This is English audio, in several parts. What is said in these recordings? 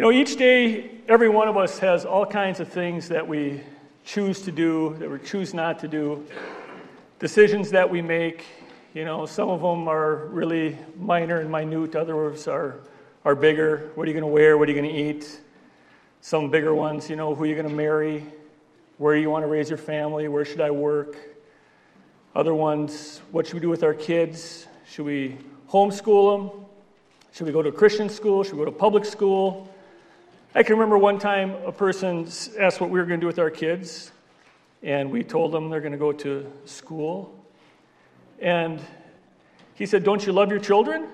You know, each day, every one of us has all kinds of things that we choose to do, that we choose not to do, decisions that we make. You know, some of them are really minor and minute, others are, are bigger. What are you going to wear? What are you going to eat? Some bigger ones, you know, who are you going to marry? Where you want to raise your family? Where should I work? Other ones, what should we do with our kids? Should we homeschool them? Should we go to Christian school? Should we go to public school? I can remember one time a person asked what we were going to do with our kids, and we told them they're going to go to school. And he said, Don't you love your children?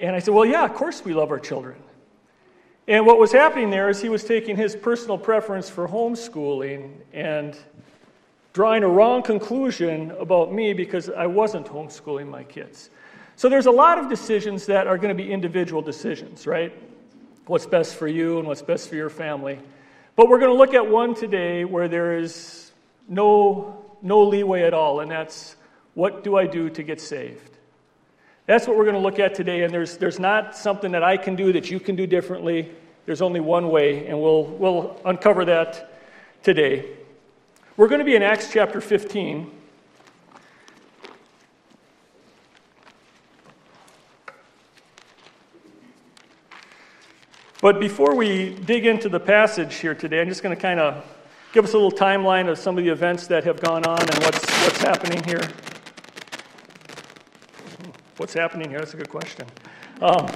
And I said, Well, yeah, of course we love our children. And what was happening there is he was taking his personal preference for homeschooling and drawing a wrong conclusion about me because I wasn't homeschooling my kids. So there's a lot of decisions that are going to be individual decisions, right? What's best for you and what's best for your family. But we're going to look at one today where there is no, no leeway at all, and that's what do I do to get saved? That's what we're going to look at today, and there's, there's not something that I can do that you can do differently. There's only one way, and we'll, we'll uncover that today. We're going to be in Acts chapter 15. But before we dig into the passage here today, I'm just going to kind of give us a little timeline of some of the events that have gone on and what's, what's happening here. What's happening here? That's a good question. Um,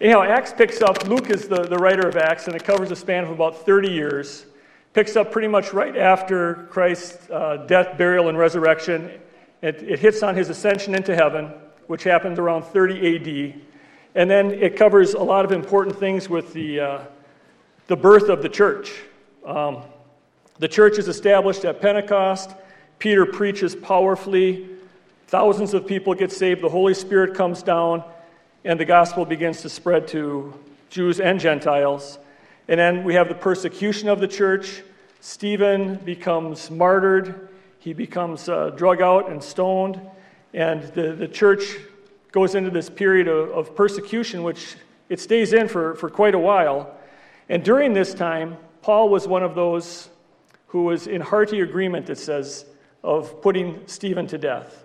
anyhow, Acts picks up, Luke is the, the writer of Acts, and it covers a span of about 30 years. Picks up pretty much right after Christ's uh, death, burial, and resurrection. It, it hits on his ascension into heaven, which happened around 30 AD. And then it covers a lot of important things with the, uh, the birth of the church. Um, the church is established at Pentecost. Peter preaches powerfully. Thousands of people get saved. The Holy Spirit comes down, and the gospel begins to spread to Jews and Gentiles. And then we have the persecution of the church. Stephen becomes martyred, he becomes uh, drug out and stoned, and the, the church goes into this period of, of persecution, which it stays in for, for quite a while. And during this time, Paul was one of those who was in hearty agreement, it says, of putting Stephen to death.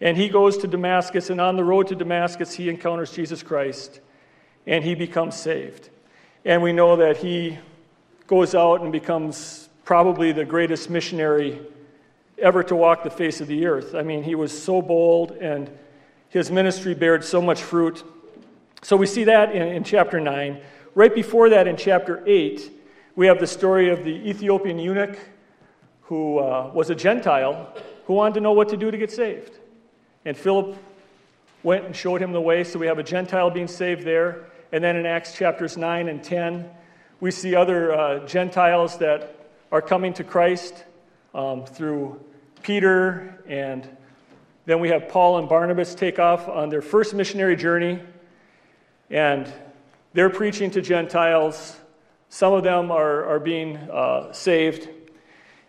And he goes to Damascus, and on the road to Damascus, he encounters Jesus Christ, and he becomes saved. And we know that he goes out and becomes probably the greatest missionary ever to walk the face of the earth. I mean, he was so bold and his ministry bared so much fruit. So we see that in, in chapter 9. Right before that, in chapter 8, we have the story of the Ethiopian eunuch who uh, was a Gentile who wanted to know what to do to get saved. And Philip went and showed him the way. So we have a Gentile being saved there. And then in Acts chapters 9 and 10, we see other uh, Gentiles that are coming to Christ um, through Peter and then we have Paul and Barnabas take off on their first missionary journey, and they're preaching to Gentiles. Some of them are, are being uh, saved.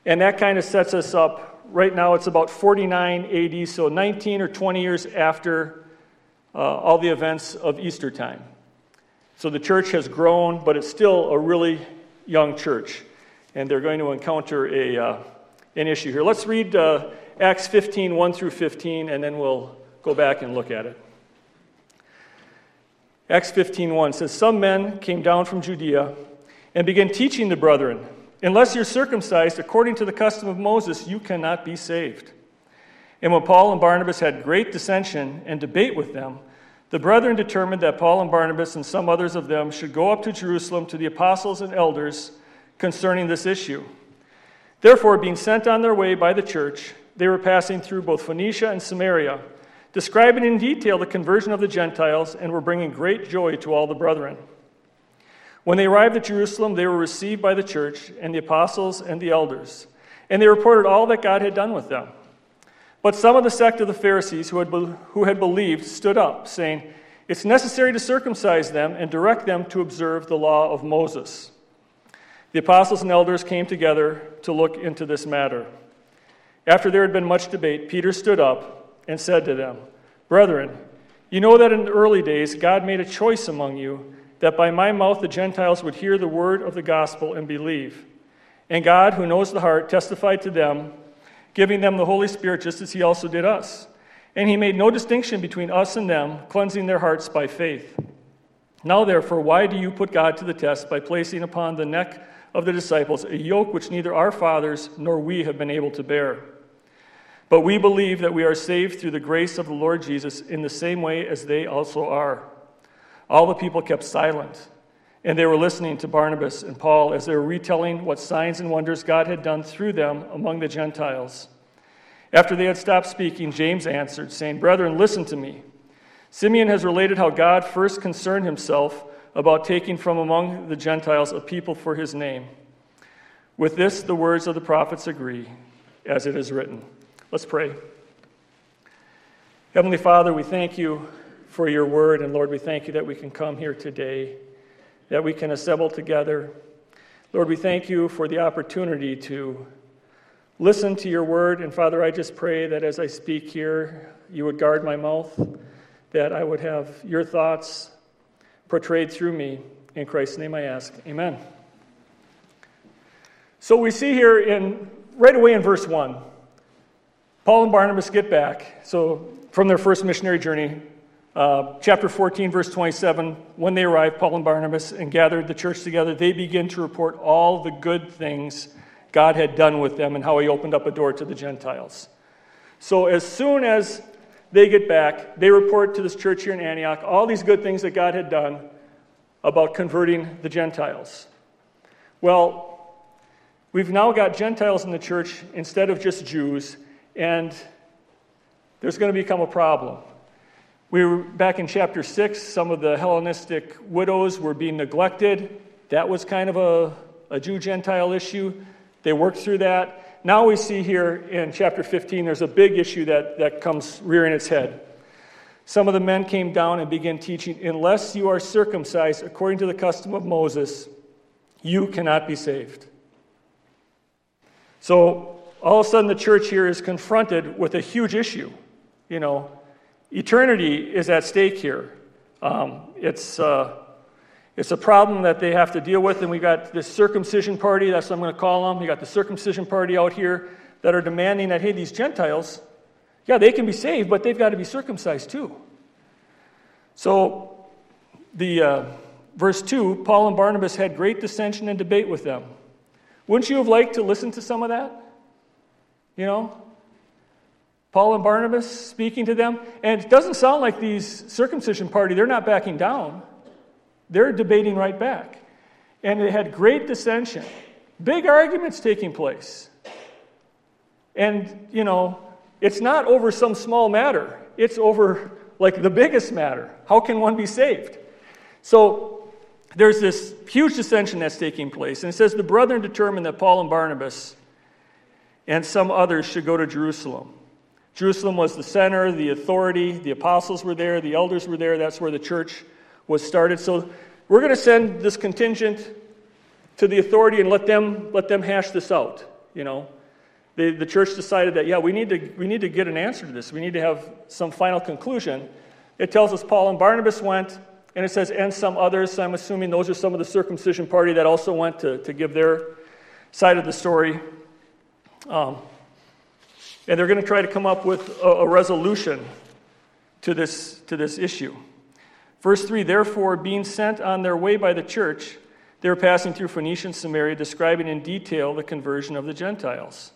And that kind of sets us up. Right now, it's about 49 AD, so 19 or 20 years after uh, all the events of Easter time. So the church has grown, but it's still a really young church. And they're going to encounter a, uh, an issue here. Let's read uh, Acts 15, 1 through 15, and then we'll go back and look at it. Acts 15, 1 says, Some men came down from Judea and began teaching the brethren, Unless you're circumcised according to the custom of Moses, you cannot be saved. And when Paul and Barnabas had great dissension and debate with them, the brethren determined that Paul and Barnabas and some others of them should go up to Jerusalem to the apostles and elders concerning this issue. Therefore, being sent on their way by the church, they were passing through both Phoenicia and Samaria, describing in detail the conversion of the Gentiles, and were bringing great joy to all the brethren. When they arrived at Jerusalem, they were received by the church and the apostles and the elders, and they reported all that God had done with them. But some of the sect of the Pharisees who had, be- who had believed stood up, saying, It's necessary to circumcise them and direct them to observe the law of Moses. The apostles and elders came together to look into this matter. After there had been much debate, Peter stood up and said to them, Brethren, You know that in the early days, God made a choice among you that by my mouth the Gentiles would hear the word of the gospel and believe. And God, who knows the heart, testified to them, giving them the Holy Spirit just as He also did us. And He made no distinction between us and them, cleansing their hearts by faith. Now, therefore, why do you put God to the test by placing upon the neck of the disciples a yoke which neither our fathers nor we have been able to bear? But we believe that we are saved through the grace of the Lord Jesus in the same way as they also are. All the people kept silent, and they were listening to Barnabas and Paul as they were retelling what signs and wonders God had done through them among the Gentiles. After they had stopped speaking, James answered, saying, Brethren, listen to me. Simeon has related how God first concerned himself about taking from among the Gentiles a people for his name. With this, the words of the prophets agree, as it is written. Let's pray. Heavenly Father, we thank you for your word, and Lord, we thank you that we can come here today, that we can assemble together. Lord, we thank you for the opportunity to listen to your word, and Father, I just pray that as I speak here, you would guard my mouth that I would have your thoughts portrayed through me. In Christ's name I ask. Amen. So we see here in right away in verse 1, Paul and Barnabas get back. So from their first missionary journey, uh, chapter 14, verse 27, when they arrived, Paul and Barnabas, and gathered the church together, they begin to report all the good things God had done with them and how he opened up a door to the Gentiles. So as soon as they get back, they report to this church here in Antioch all these good things that God had done about converting the Gentiles. Well, we've now got Gentiles in the church instead of just Jews, and there's going to become a problem. We were back in chapter 6, some of the Hellenistic widows were being neglected. That was kind of a, a Jew Gentile issue. They worked through that. Now we see here in chapter 15, there's a big issue that, that comes rearing its head. Some of the men came down and began teaching, unless you are circumcised according to the custom of Moses, you cannot be saved. So all of a sudden, the church here is confronted with a huge issue. You know, eternity is at stake here. Um, it's, uh, it's a problem that they have to deal with, and we got this circumcision party, that's what I'm going to call them. You got the circumcision party out here that are demanding that, hey, these Gentiles, yeah, they can be saved, but they've got to be circumcised too. So, the uh, verse 2 Paul and Barnabas had great dissension and debate with them. Wouldn't you have liked to listen to some of that? You know? Paul and Barnabas speaking to them. And it doesn't sound like these circumcision party, they're not backing down. They're debating right back. And it had great dissension, big arguments taking place. And, you know, it's not over some small matter, it's over like the biggest matter. How can one be saved? So there's this huge dissension that's taking place. And it says the brethren determined that Paul and Barnabas and some others should go to Jerusalem. Jerusalem was the center, the authority, the apostles were there, the elders were there. That's where the church was started. So we're going to send this contingent to the authority and let them let them hash this out. You know, the, the church decided that yeah, we need to we need to get an answer to this. We need to have some final conclusion. It tells us Paul and Barnabas went, and it says and some others. So I'm assuming those are some of the circumcision party that also went to, to give their side of the story. Um, and they're going to try to come up with a, a resolution to this, to this issue. Verse 3 Therefore, being sent on their way by the church, they were passing through Phoenicia and Samaria, describing in detail the conversion of the Gentiles.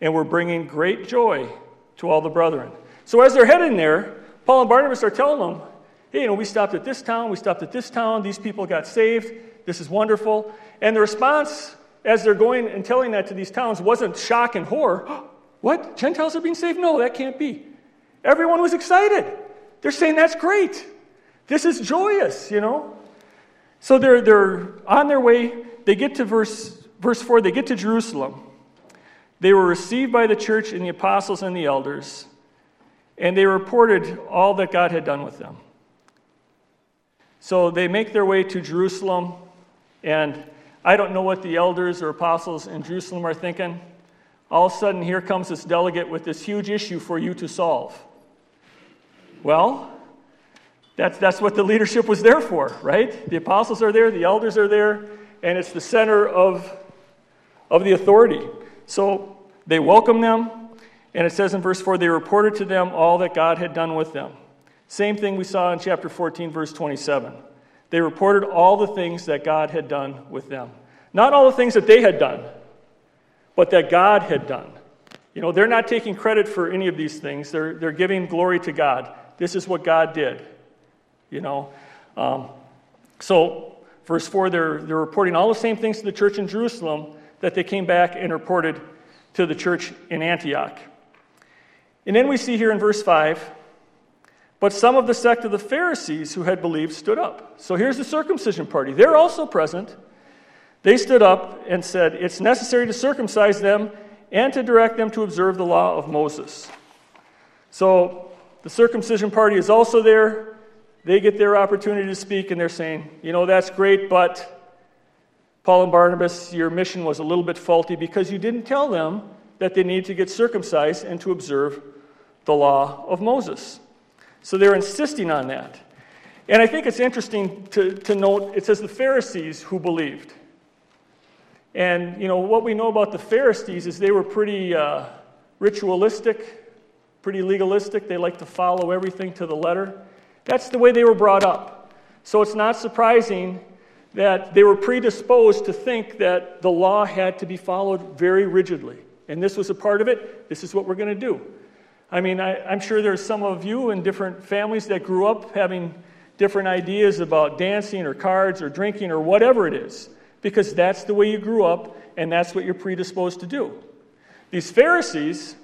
And were bringing great joy to all the brethren. So, as they're heading there, Paul and Barnabas are telling them, hey, you know, we stopped at this town, we stopped at this town, these people got saved, this is wonderful. And the response, as they're going and telling that to these towns, wasn't shock and horror. what? Gentiles are being saved? No, that can't be. Everyone was excited. They're saying that's great. This is joyous, you know? So they're, they're on their way. They get to verse, verse 4, they get to Jerusalem. They were received by the church and the apostles and the elders, and they reported all that God had done with them. So they make their way to Jerusalem, and I don't know what the elders or apostles in Jerusalem are thinking. All of a sudden, here comes this delegate with this huge issue for you to solve. Well, That's, that's what the leadership was there for, right? The apostles are there, the elders are there, and it's the center of, of the authority. So they welcome them, and it says in verse 4 they reported to them all that God had done with them. Same thing we saw in chapter 14, verse 27. They reported all the things that God had done with them. Not all the things that they had done, but that God had done. You know, they're not taking credit for any of these things, they're, they're giving glory to God. This is what God did. You know, um, so verse 4, they're, they're reporting all the same things to the church in Jerusalem that they came back and reported to the church in Antioch. And then we see here in verse 5 but some of the sect of the Pharisees who had believed stood up. So here's the circumcision party. They're also present. They stood up and said, It's necessary to circumcise them and to direct them to observe the law of Moses. So the circumcision party is also there. They get their opportunity to speak, and they're saying, you know, that's great, but Paul and Barnabas, your mission was a little bit faulty because you didn't tell them that they need to get circumcised and to observe the law of Moses. So they're insisting on that. And I think it's interesting to, to note it says the Pharisees who believed. And, you know, what we know about the Pharisees is they were pretty uh, ritualistic, pretty legalistic. They like to follow everything to the letter. That's the way they were brought up. So it's not surprising that they were predisposed to think that the law had to be followed very rigidly. And this was a part of it. This is what we're going to do. I mean, I, am sure there's some of you in different families that grew up having different ideas about dancing or cards or drinking or whatever it is, because that's the way you grew up and that's what you're predisposed to do. These Pharisees,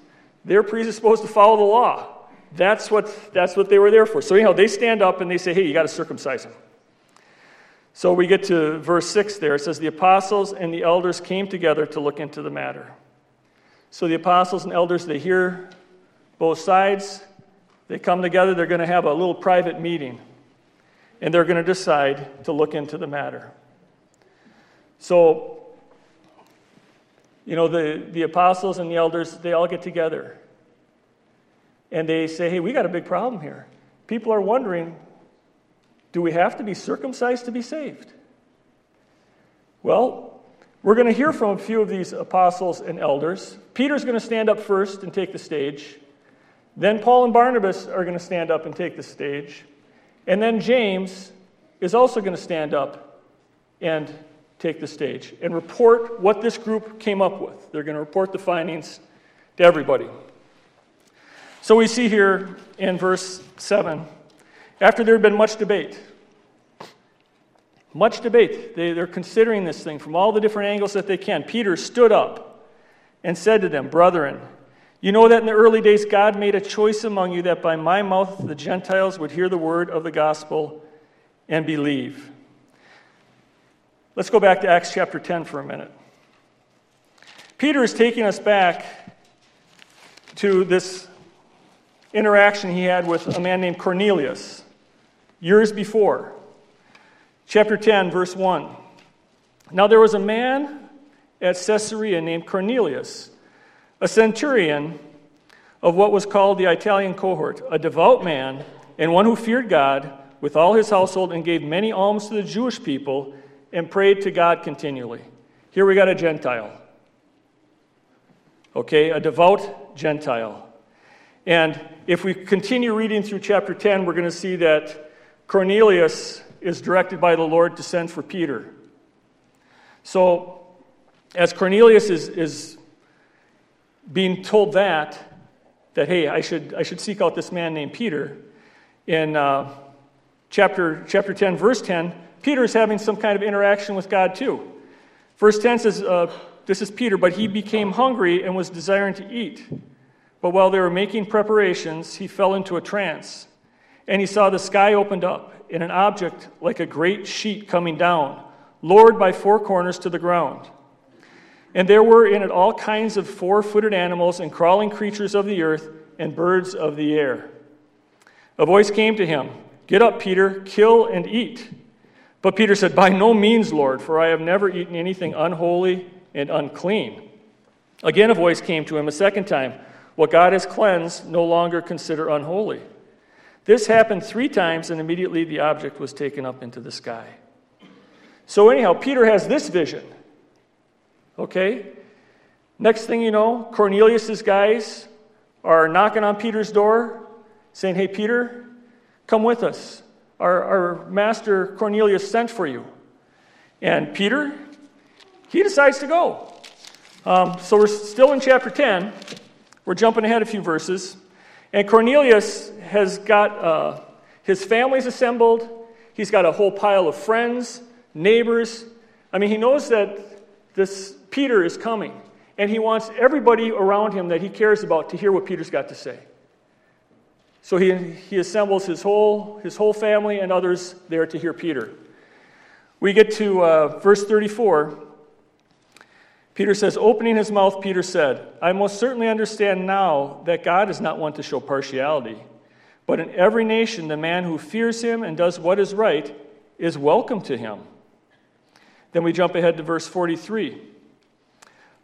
they're predisposed to follow the law. That's what, that's what they were there for. So, anyhow, they stand up and they say, hey, you got to circumcise him. So we get to verse 6 there. It says, The apostles and the elders came together to look into the matter. So the apostles and elders, they hear both sides. They come together. They're going to have a little private meeting. And they're going to decide to look into the matter. So, you know, the, the apostles and the elders, they all get together and they say, hey, we got a big problem here. People are wondering do we have to be circumcised to be saved? Well, we're going to hear from a few of these apostles and elders. Peter's going to stand up first and take the stage. Then Paul and Barnabas are going to stand up and take the stage. And then James is also going to stand up and take the stage and report what this group came up with. They're going to report the findings to everybody. So we see here in verse 7 after there had been much debate, much debate, they, they're considering this thing from all the different angles that they can. Peter stood up and said to them, Brethren, you know that in the early days God made a choice among you that by my mouth the Gentiles would hear the word of the gospel and believe. Let's go back to Acts chapter 10 for a minute. Peter is taking us back to this interaction he had with a man named Cornelius years before. Chapter 10, verse 1. Now there was a man at Caesarea named Cornelius, a centurion of what was called the Italian cohort, a devout man and one who feared God with all his household and gave many alms to the Jewish people and prayed to God continually. Here we got a Gentile. Okay, a devout Gentile. And if we continue reading through chapter 10, we're going to see that Cornelius is directed by the Lord to send for Peter. So, as Cornelius is, is being told that, that, hey, I should, I should seek out this man named Peter, in uh, chapter, chapter 10, verse 10, Peter is having some kind of interaction with God too. Verse 10 says, uh, This is Peter, but he became hungry and was desiring to eat. But while they were making preparations, he fell into a trance. And he saw the sky opened up, and an object like a great sheet coming down, lowered by four corners to the ground. And there were in it all kinds of four footed animals and crawling creatures of the earth and birds of the air. A voice came to him Get up, Peter, kill and eat. But Peter said, By no means, Lord, for I have never eaten anything unholy and unclean. Again, a voice came to him a second time. What God has cleansed, no longer consider unholy. This happened three times, and immediately the object was taken up into the sky. So, anyhow, Peter has this vision. Okay? Next thing you know, Cornelius's guys are knocking on Peter's door, saying, Hey, Peter, come with us. Our, our master Cornelius sent for you. And Peter, he decides to go. Um, so we're still in chapter 10. We're jumping ahead a few verses. And Cornelius has got uh, his family's assembled. He's got a whole pile of friends, neighbors. I mean, he knows that this Peter is coming. And he wants everybody around him that he cares about to hear what Peter's got to say. So he, he assembles his whole, his whole family and others there to hear Peter. We get to uh, verse 34. Peter says, Opening his mouth, Peter said, I most certainly understand now that God is not one to show partiality, but in every nation, the man who fears him and does what is right is welcome to him. Then we jump ahead to verse 43.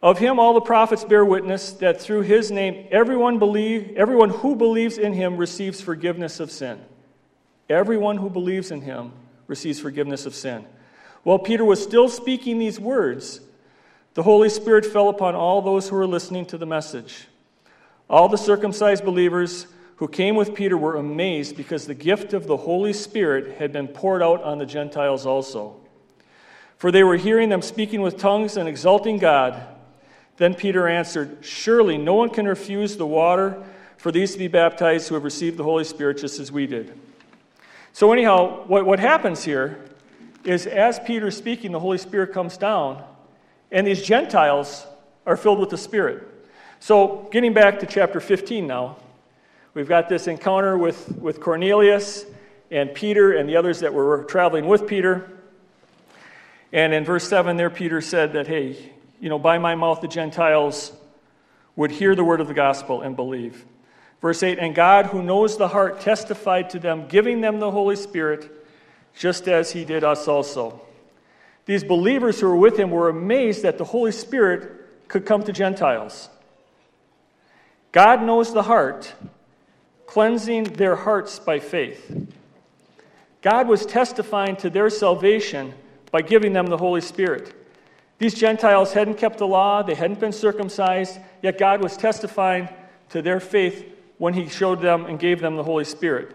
Of him all the prophets bear witness that through his name everyone believe everyone who believes in him receives forgiveness of sin. Everyone who believes in him receives forgiveness of sin. While Peter was still speaking these words, the Holy Spirit fell upon all those who were listening to the message. All the circumcised believers who came with Peter were amazed because the gift of the Holy Spirit had been poured out on the Gentiles also. For they were hearing them speaking with tongues and exalting God. Then Peter answered, Surely no one can refuse the water for these to be baptized who have received the Holy Spirit just as we did. So, anyhow, what, what happens here is as Peter's speaking, the Holy Spirit comes down and these Gentiles are filled with the Spirit. So, getting back to chapter 15 now, we've got this encounter with, with Cornelius and Peter and the others that were traveling with Peter. And in verse 7 there, Peter said that, hey, you know, by my mouth the Gentiles would hear the word of the gospel and believe. Verse 8, and God, who knows the heart, testified to them, giving them the Holy Spirit, just as he did us also. These believers who were with him were amazed that the Holy Spirit could come to Gentiles. God knows the heart, cleansing their hearts by faith. God was testifying to their salvation by giving them the Holy Spirit. These Gentiles hadn't kept the law, they hadn't been circumcised, yet God was testifying to their faith when He showed them and gave them the Holy Spirit.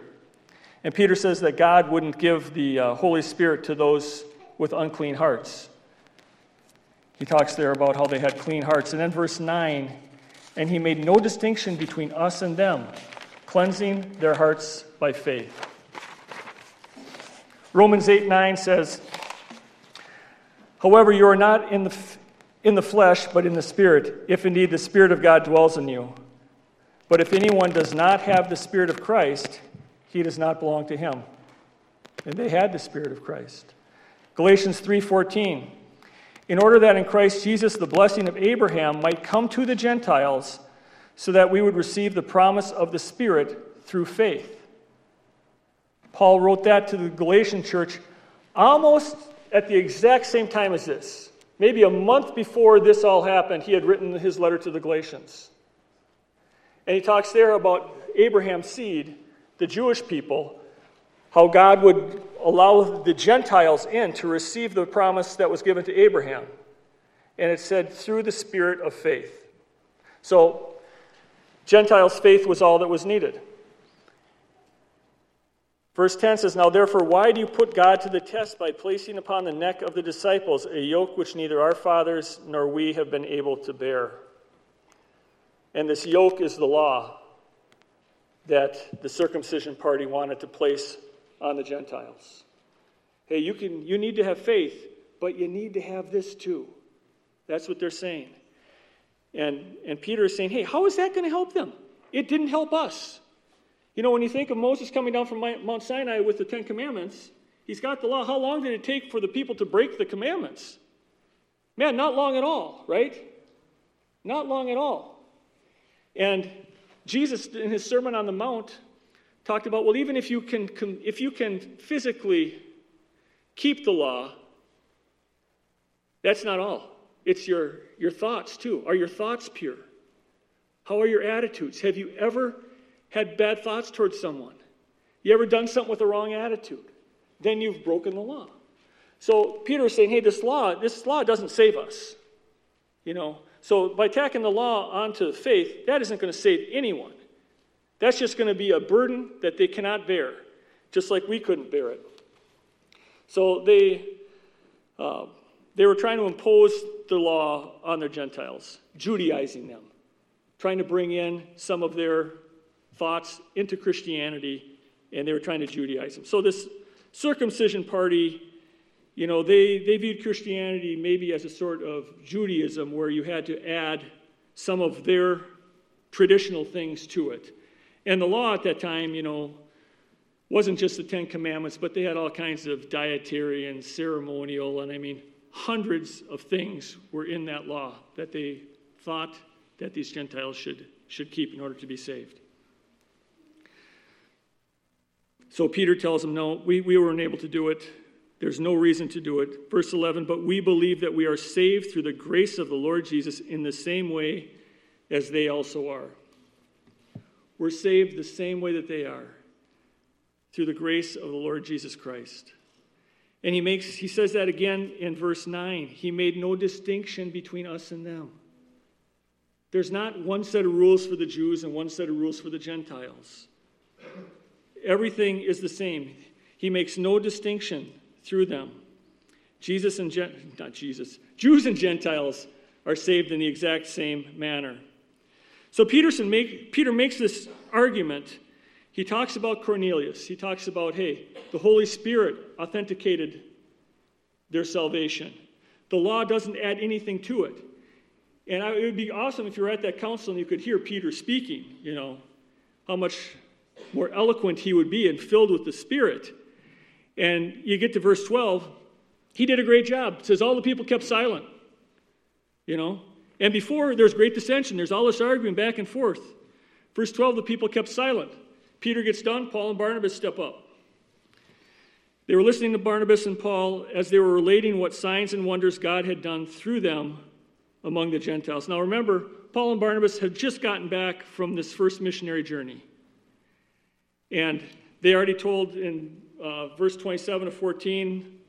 And Peter says that God wouldn't give the uh, Holy Spirit to those with unclean hearts. He talks there about how they had clean hearts. And then verse 9, and he made no distinction between us and them, cleansing their hearts by faith. Romans 8 9 says, However, you are not in the, in the flesh, but in the Spirit, if indeed the Spirit of God dwells in you. But if anyone does not have the Spirit of Christ, he does not belong to him. And they had the Spirit of Christ. Galatians 3:14 In order that in Christ Jesus the blessing of Abraham might come to the Gentiles so that we would receive the promise of the Spirit through faith. Paul wrote that to the Galatian church almost at the exact same time as this. Maybe a month before this all happened, he had written his letter to the Galatians. And he talks there about Abraham's seed, the Jewish people, how God would allow the Gentiles in to receive the promise that was given to Abraham. And it said, through the spirit of faith. So, Gentiles' faith was all that was needed. Verse 10 says, Now therefore, why do you put God to the test by placing upon the neck of the disciples a yoke which neither our fathers nor we have been able to bear? And this yoke is the law that the circumcision party wanted to place on the Gentiles. Hey, you, can, you need to have faith, but you need to have this too. That's what they're saying. And, and Peter is saying, hey, how is that going to help them? It didn't help us. You know, when you think of Moses coming down from Mount Sinai with the Ten Commandments, he's got the law. How long did it take for the people to break the commandments? Man, not long at all, right? Not long at all. And Jesus, in his Sermon on the Mount, talked about well, even if you can, if you can physically keep the law, that's not all. It's your, your thoughts, too. Are your thoughts pure? How are your attitudes? Have you ever had bad thoughts towards someone? You ever done something with the wrong attitude? Then you've broken the law. So Peter is saying, hey, this law, this law doesn't save us. You know, so by tacking the law onto faith, that isn't going to save anyone. That's just going to be a burden that they cannot bear, just like we couldn't bear it. So they, uh, they were trying to impose the law on their Gentiles, Judaizing them, trying to bring in some of their thoughts into Christianity, and they were trying to Judaize them. So this circumcision party, you know, they, they viewed Christianity maybe as a sort of Judaism where you had to add some of their traditional things to it. And the law at that time, you know, wasn't just the Ten Commandments, but they had all kinds of dietary and ceremonial, and I mean, hundreds of things were in that law that they thought that these Gentiles should, should keep in order to be saved. So Peter tells them, No, we, we weren't able to do it. There's no reason to do it. Verse 11, but we believe that we are saved through the grace of the Lord Jesus in the same way as they also are. We're saved the same way that they are through the grace of the Lord Jesus Christ. And he makes he says that again in verse 9. He made no distinction between us and them. There's not one set of rules for the Jews and one set of rules for the Gentiles. Everything is the same. He makes no distinction through them. Jesus and Gen- not Jesus, Jews and Gentiles are saved in the exact same manner. So Peterson make, Peter makes this argument he talks about Cornelius. He talks about, hey, the Holy Spirit authenticated their salvation. The law doesn't add anything to it. And it would be awesome if you were at that council and you could hear Peter speaking, you know, how much more eloquent he would be and filled with the Spirit. And you get to verse 12, he did a great job. It says all the people kept silent, you know. And before there's great dissension, there's all this arguing back and forth. Verse 12, the people kept silent. Peter gets done, Paul and Barnabas step up. They were listening to Barnabas and Paul as they were relating what signs and wonders God had done through them among the Gentiles. Now remember, Paul and Barnabas had just gotten back from this first missionary journey. And they already told in uh, verse 27 of 14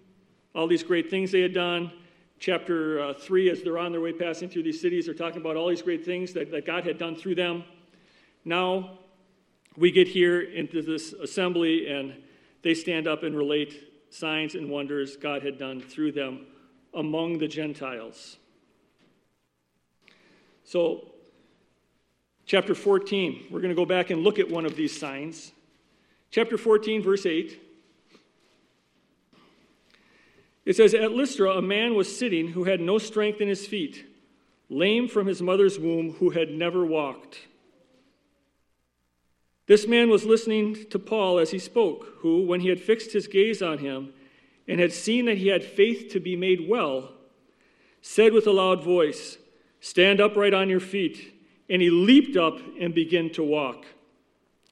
all these great things they had done. Chapter uh, 3, as they're on their way passing through these cities, they're talking about all these great things that, that God had done through them. Now, we get here into this assembly and they stand up and relate signs and wonders God had done through them among the Gentiles. So, chapter 14, we're going to go back and look at one of these signs. Chapter 14, verse 8. It says, At Lystra, a man was sitting who had no strength in his feet, lame from his mother's womb, who had never walked. This man was listening to Paul as he spoke, who, when he had fixed his gaze on him and had seen that he had faith to be made well, said with a loud voice, Stand upright on your feet. And he leaped up and began to walk.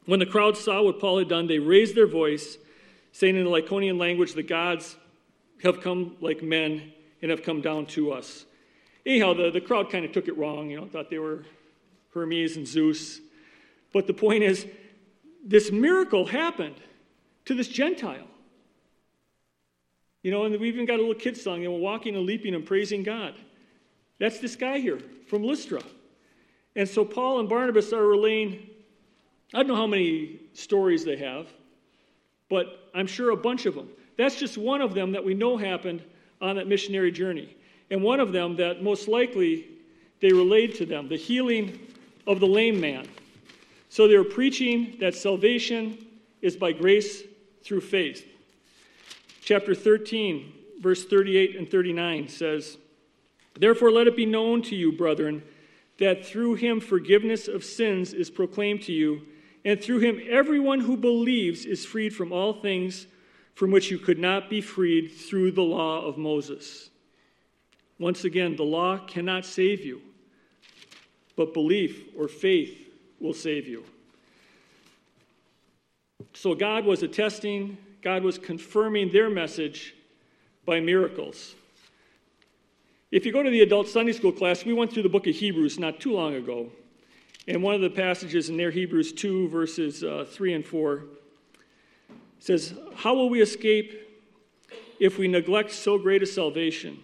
When the crowd saw what Paul had done, they raised their voice, saying in the Lycaonian language, The gods have come like men and have come down to us. Anyhow, the, the crowd kind of took it wrong, you know, thought they were Hermes and Zeus. But the point is, this miracle happened to this Gentile. You know, and we even got a little kid song, and we're walking and leaping and praising God. That's this guy here from Lystra. And so Paul and Barnabas are relaying, I don't know how many stories they have, but I'm sure a bunch of them. That's just one of them that we know happened on that missionary journey. And one of them that most likely they relayed to them the healing of the lame man. So they were preaching that salvation is by grace through faith. Chapter 13, verse 38 and 39 says, Therefore, let it be known to you, brethren, that through him forgiveness of sins is proclaimed to you, and through him everyone who believes is freed from all things from which you could not be freed through the law of Moses. Once again, the law cannot save you, but belief or faith will save you. So God was attesting, God was confirming their message by miracles. If you go to the adult Sunday school class, we went through the book of Hebrews not too long ago. And one of the passages in there, Hebrews 2, verses uh, 3 and 4, says, How will we escape if we neglect so great a salvation?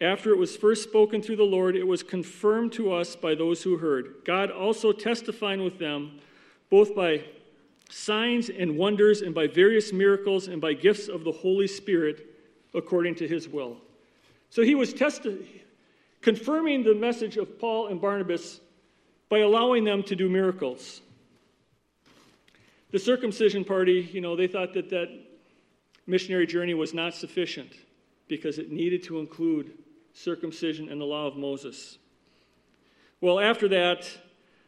After it was first spoken through the Lord, it was confirmed to us by those who heard. God also testifying with them, both by signs and wonders, and by various miracles, and by gifts of the Holy Spirit, according to his will. So he was testi- confirming the message of Paul and Barnabas by allowing them to do miracles. The circumcision party, you know, they thought that that missionary journey was not sufficient because it needed to include circumcision and the law of Moses. Well, after that,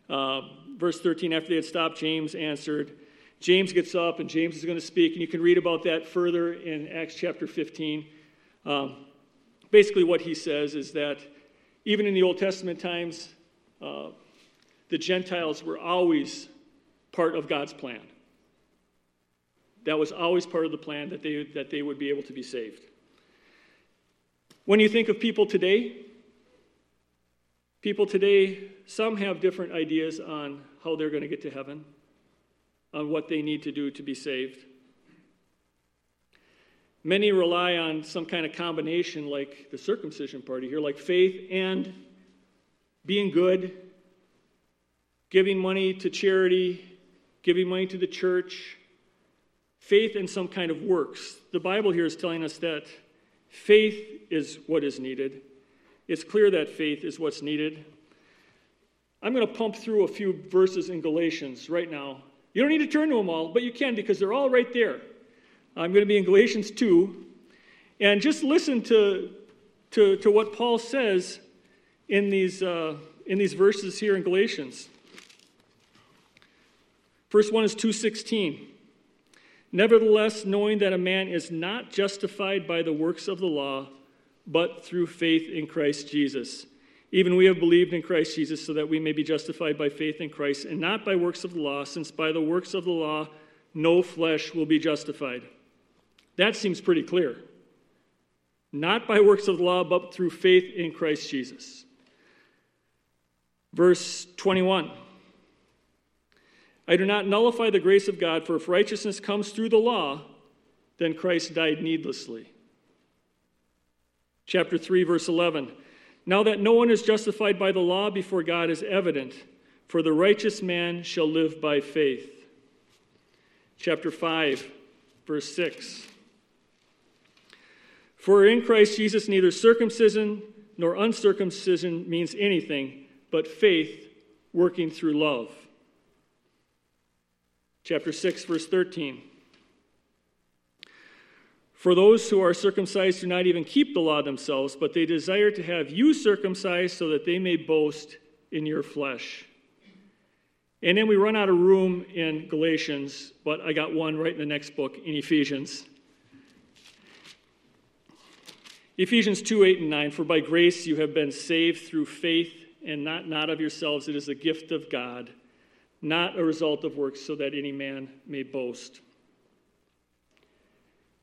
uh, verse 13, after they had stopped, James answered. James gets up and James is going to speak, and you can read about that further in Acts chapter 15. Um, basically, what he says is that even in the Old Testament times, uh, the Gentiles were always part of God's plan. That was always part of the plan that they, that they would be able to be saved. When you think of people today, people today, some have different ideas on how they're going to get to heaven, on what they need to do to be saved. Many rely on some kind of combination like the circumcision party here, like faith and being good, giving money to charity, giving money to the church, faith and some kind of works. The Bible here is telling us that faith is what is needed. It's clear that faith is what's needed. I'm going to pump through a few verses in Galatians right now. You don't need to turn to them all, but you can because they're all right there. I'm going to be in Galatians 2. And just listen to, to, to what Paul says in these, uh, in these verses here in Galatians. First one is 216. Nevertheless, knowing that a man is not justified by the works of the law, but through faith in Christ Jesus. Even we have believed in Christ Jesus so that we may be justified by faith in Christ and not by works of the law, since by the works of the law no flesh will be justified. That seems pretty clear. Not by works of the law, but through faith in Christ Jesus. Verse 21. I do not nullify the grace of God, for if righteousness comes through the law, then Christ died needlessly. Chapter 3, verse 11. Now that no one is justified by the law before God is evident, for the righteous man shall live by faith. Chapter 5, verse 6. For in Christ Jesus, neither circumcision nor uncircumcision means anything, but faith working through love chapter 6, verse 13. For those who are circumcised do not even keep the law themselves, but they desire to have you circumcised so that they may boast in your flesh. And then we run out of room in Galatians, but I got one right in the next book in Ephesians. Ephesians 2 8 and 9 For by grace you have been saved through faith, and not, not of yourselves, it is a gift of God not a result of works, so that any man may boast.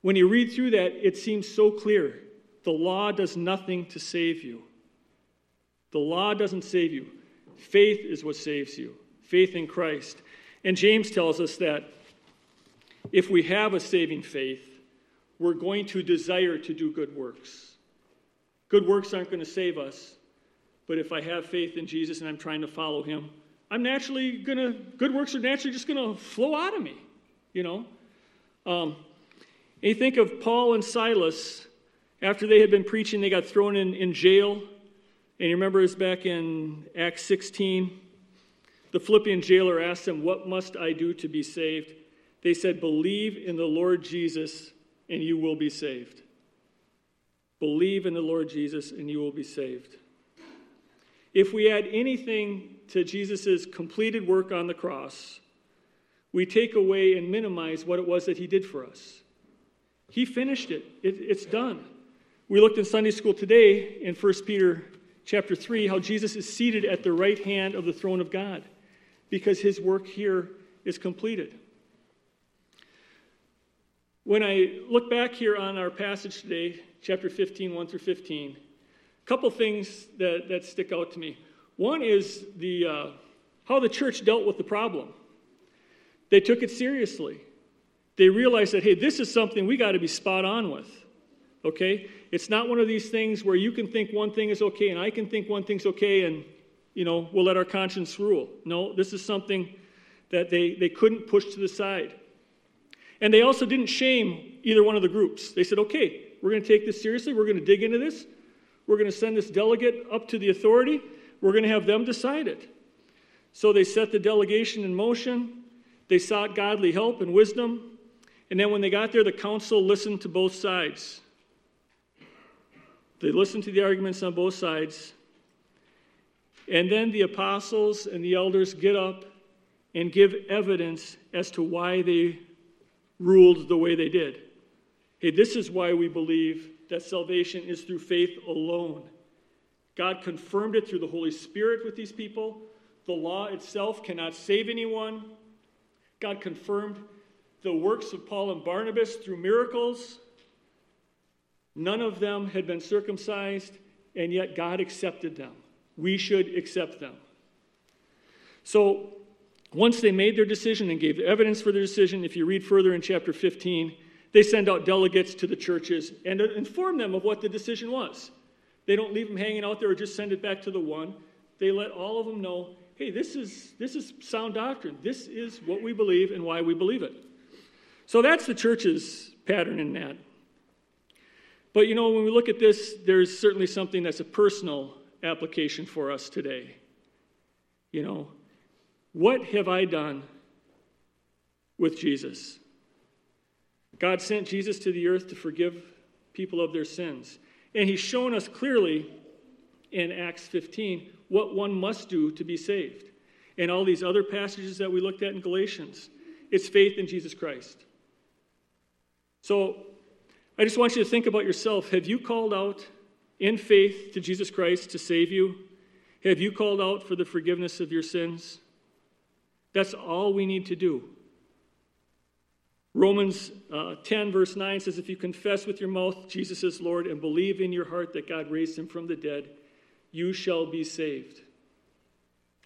When you read through that, it seems so clear. The law does nothing to save you. The law doesn't save you. Faith is what saves you. Faith in Christ. And James tells us that if we have a saving faith, we're going to desire to do good works. Good works aren't going to save us, but if I have faith in Jesus and I'm trying to follow him, I'm naturally gonna, good works are naturally just gonna flow out of me, you know? Um, and you think of Paul and Silas, after they had been preaching, they got thrown in, in jail. And you remember it's back in Acts 16. The Philippian jailer asked them, What must I do to be saved? They said, Believe in the Lord Jesus, and you will be saved. Believe in the Lord Jesus, and you will be saved. If we add anything to Jesus' completed work on the cross, we take away and minimize what it was that he did for us. He finished it. it. It's done. We looked in Sunday school today in 1 Peter chapter 3 how Jesus is seated at the right hand of the throne of God because his work here is completed. When I look back here on our passage today, chapter 15, 1 through 15, a couple things that, that stick out to me. One is the, uh, how the church dealt with the problem. They took it seriously. They realized that, hey, this is something we got to be spot on with. Okay? It's not one of these things where you can think one thing is okay and I can think one thing's okay and, you know, we'll let our conscience rule. No, this is something that they, they couldn't push to the side. And they also didn't shame either one of the groups. They said, okay, we're going to take this seriously. We're going to dig into this. We're going to send this delegate up to the authority. We're going to have them decide it. So they set the delegation in motion. They sought godly help and wisdom. And then when they got there, the council listened to both sides. They listened to the arguments on both sides. And then the apostles and the elders get up and give evidence as to why they ruled the way they did. Hey, this is why we believe that salvation is through faith alone. God confirmed it through the Holy Spirit with these people. The law itself cannot save anyone. God confirmed the works of Paul and Barnabas through miracles. None of them had been circumcised, and yet God accepted them. We should accept them. So, once they made their decision and gave evidence for their decision, if you read further in chapter 15, they send out delegates to the churches and inform them of what the decision was. They don't leave them hanging out there or just send it back to the one. They let all of them know hey, this is, this is sound doctrine. This is what we believe and why we believe it. So that's the church's pattern in that. But you know, when we look at this, there's certainly something that's a personal application for us today. You know, what have I done with Jesus? God sent Jesus to the earth to forgive people of their sins. And he's shown us clearly in Acts 15 what one must do to be saved. And all these other passages that we looked at in Galatians, it's faith in Jesus Christ. So I just want you to think about yourself. Have you called out in faith to Jesus Christ to save you? Have you called out for the forgiveness of your sins? That's all we need to do. Romans uh, 10, verse 9 says, If you confess with your mouth Jesus is Lord and believe in your heart that God raised him from the dead, you shall be saved.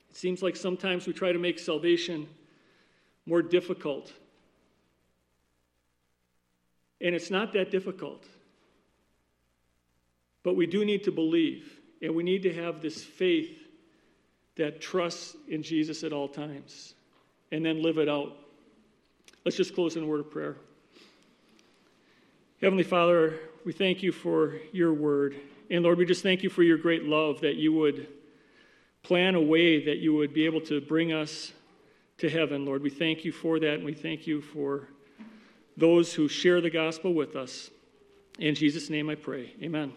It seems like sometimes we try to make salvation more difficult. And it's not that difficult. But we do need to believe, and we need to have this faith that trusts in Jesus at all times and then live it out. Let's just close in a word of prayer. Heavenly Father, we thank you for your word. And Lord, we just thank you for your great love that you would plan a way that you would be able to bring us to heaven. Lord, we thank you for that, and we thank you for those who share the gospel with us. In Jesus' name I pray. Amen.